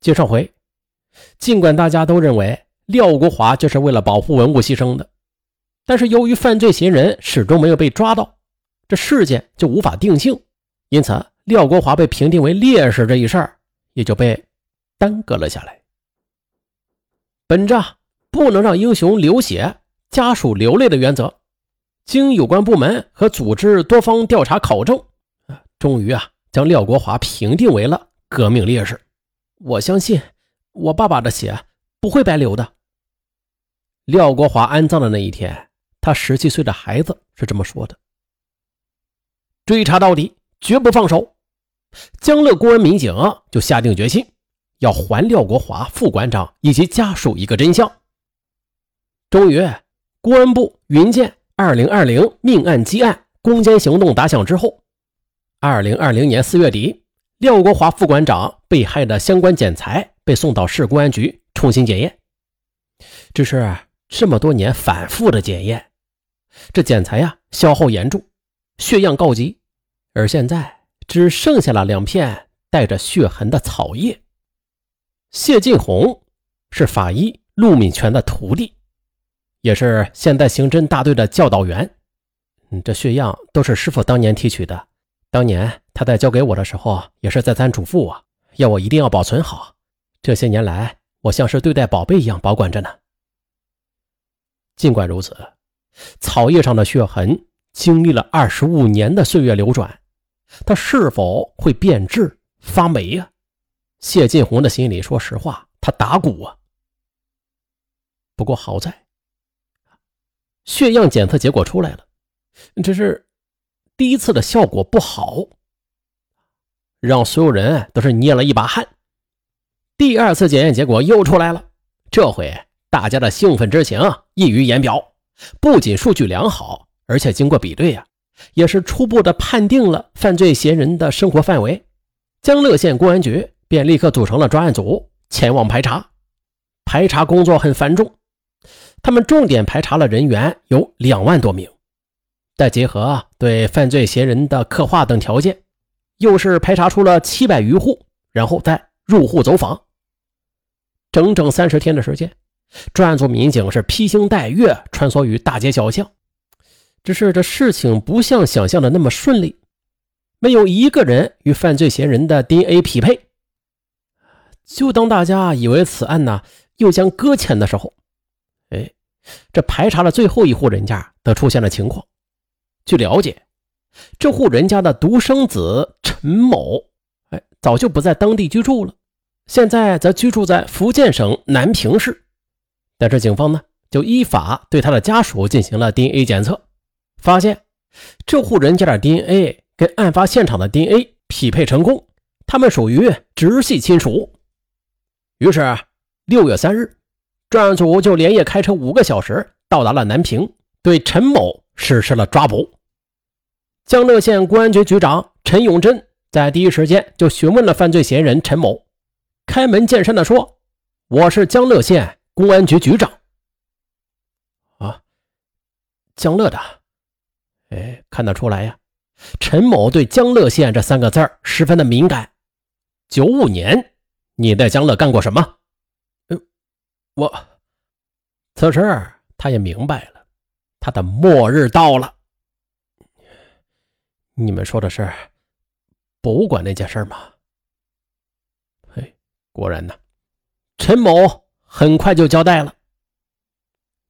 接上回，尽管大家都认为廖国华就是为了保护文物牺牲的，但是由于犯罪嫌疑人始终没有被抓到，这事件就无法定性，因此廖国华被评定为烈士这一事儿也就被耽搁了下来。本着不能让英雄流血、家属流泪的原则，经有关部门和组织多方调查考证，啊，终于啊将廖国华评定为了革命烈士。我相信我爸爸的血不会白流的。廖国华安葬的那一天，他十七岁的孩子是这么说的：“追查到底，绝不放手。”江乐公安民警就下定决心，要还廖国华副馆长以及家属一个真相。终于，公安部云建“二零二零命案积案攻坚行动”打响之后，二零二零年四月底。廖国华副馆长被害的相关检材被送到市公安局重新检验，只是这么多年反复的检验，这检材呀消耗严重，血样告急，而现在只剩下了两片带着血痕的草叶。谢晋红是法医陆敏全的徒弟，也是现代刑侦大队的教导员。嗯，这血样都是师傅当年提取的。当年他在交给我的时候，也是再三嘱咐我，要我一定要保存好。这些年来，我像是对待宝贝一样保管着呢。尽管如此，草叶上的血痕经历了二十五年的岁月流转，它是否会变质发霉呀？谢晋红的心里，说实话，他打鼓啊。不过好在，血样检测结果出来了，只是。第一次的效果不好，让所有人都是捏了一把汗。第二次检验结果又出来了，这回大家的兴奋之情溢于言表。不仅数据良好，而且经过比对呀，也是初步的判定了犯罪嫌疑人的生活范围。江乐县公安局便立刻组成了专案组前往排查。排查工作很繁重，他们重点排查了人员有两万多名。再结合对犯罪嫌疑人的刻画等条件，又是排查出了七百余户，然后再入户走访。整整三十天的时间，专案组民警是披星戴月穿梭于大街小巷。只是这事情不像想象的那么顺利，没有一个人与犯罪嫌疑人的 DNA 匹配。就当大家以为此案呢又将搁浅的时候，哎，这排查了最后一户人家，则出现了情况。据了解，这户人家的独生子陈某，哎，早就不在当地居住了，现在则居住在福建省南平市。但是警方呢，就依法对他的家属进行了 DNA 检测，发现这户人家的 DNA 跟案发现场的 DNA 匹配成功，他们属于直系亲属。于是，六月三日，专案组就连夜开车五个小时到达了南平，对陈某实施了抓捕。江乐县公安局局长陈永贞在第一时间就询问了犯罪嫌疑人陈某，开门见山的说：“我是江乐县公安局局长。”啊，江乐的，哎，看得出来呀，陈某对江乐县这三个字十分的敏感。九五年，你在江乐干过什么？我。此时他也明白了，他的末日到了。你们说的是博物馆那件事吗？嘿，果然呢，陈某很快就交代了。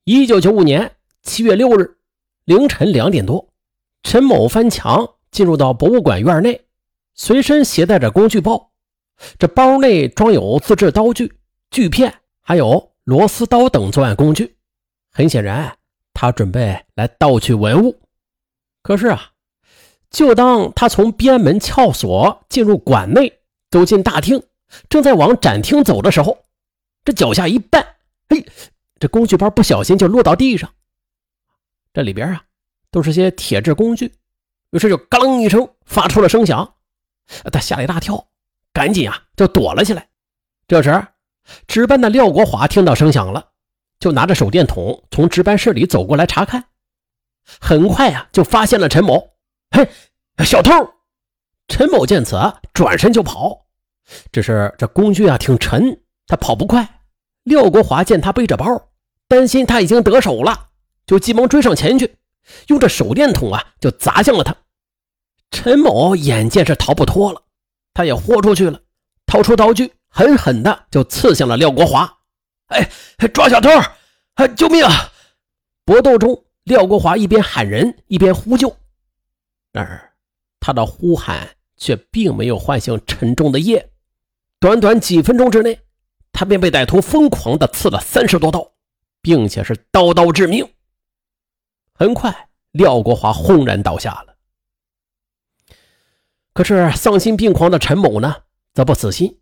一九九五年七月六日凌晨两点多，陈某翻墙进入到博物馆院内，随身携带着工具包，这包内装有自制刀具、锯片，还有螺丝刀等作案工具。很显然，他准备来盗取文物。可是啊。就当他从边门撬锁进入馆内，走进大厅，正在往展厅走的时候，这脚下一绊，嘿，这工具包不小心就落到地上。这里边啊，都是些铁制工具，于是就“嘎楞”一声发出了声响，他吓了一大跳，赶紧啊就躲了起来。这时，值班的廖国华听到声响了，就拿着手电筒从值班室里走过来查看，很快啊就发现了陈某。嘿，小偷！陈某见此，转身就跑。只是这工具啊挺沉，他跑不快。廖国华见他背着包，担心他已经得手了，就急忙追上前去，用这手电筒啊就砸向了他。陈某眼见是逃不脱了，他也豁出去了，掏出刀具，狠狠的就刺向了廖国华。哎，抓小偷！啊，救命啊！搏斗中，廖国华一边喊人，一边呼救。然而，他的呼喊却并没有唤醒沉重的夜。短短几分钟之内，他便被歹徒疯狂地刺了三十多刀，并且是刀刀致命。很快，廖国华轰然倒下了。可是，丧心病狂的陈某呢，则不死心，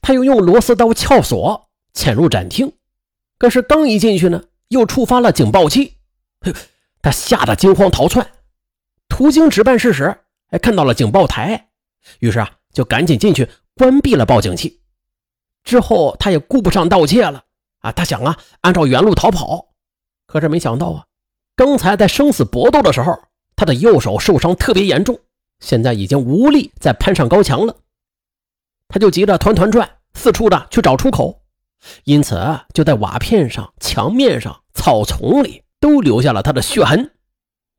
他又用螺丝刀撬锁，潜入展厅。可是，刚一进去呢，又触发了警报器，他吓得惊慌逃窜。途经值班室时，还看到了警报台，于是啊，就赶紧进去关闭了报警器。之后，他也顾不上盗窃了啊，他想啊，按照原路逃跑。可是没想到啊，刚才在生死搏斗的时候，他的右手受伤特别严重，现在已经无力再攀上高墙了。他就急着团团转，四处的去找出口，因此就在瓦片上、墙面上、草丛里都留下了他的血痕。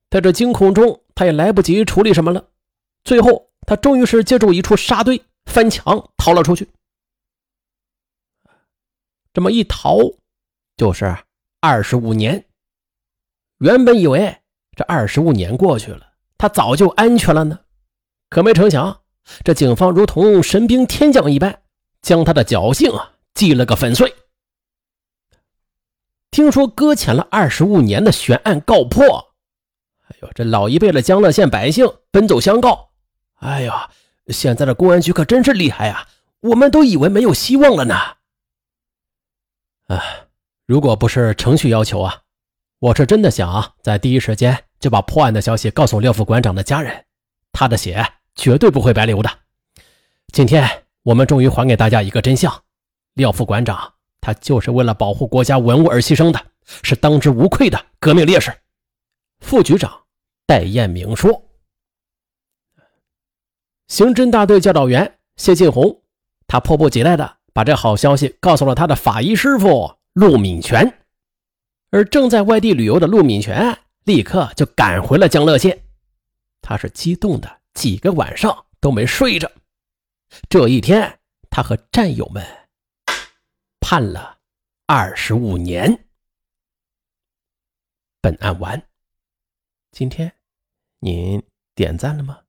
在这惊恐中，他也来不及处理什么了。最后，他终于是借助一处沙堆翻墙逃了出去。这么一逃，就是二十五年。原本以为这二十五年过去了，他早就安全了呢。可没成想，这警方如同神兵天将一般，将他的侥幸啊击了个粉碎。听说搁浅了二十五年的悬案告破。哎呦，这老一辈的江乐县百姓奔走相告。哎呀，现在的公安局可真是厉害啊！我们都以为没有希望了呢。哎，如果不是程序要求啊，我是真的想在第一时间就把破案的消息告诉廖副馆长的家人，他的血绝对不会白流的。今天我们终于还给大家一个真相：廖副馆长他就是为了保护国家文物而牺牲的，是当之无愧的革命烈士。副局长戴艳明说：“刑侦大队教导员谢进红，他迫不及待的把这好消息告诉了他的法医师傅陆敏全。而正在外地旅游的陆敏全立刻就赶回了江乐县，他是激动的几个晚上都没睡着。这一天，他和战友们判了二十五年。本案完。”今天，您点赞了吗？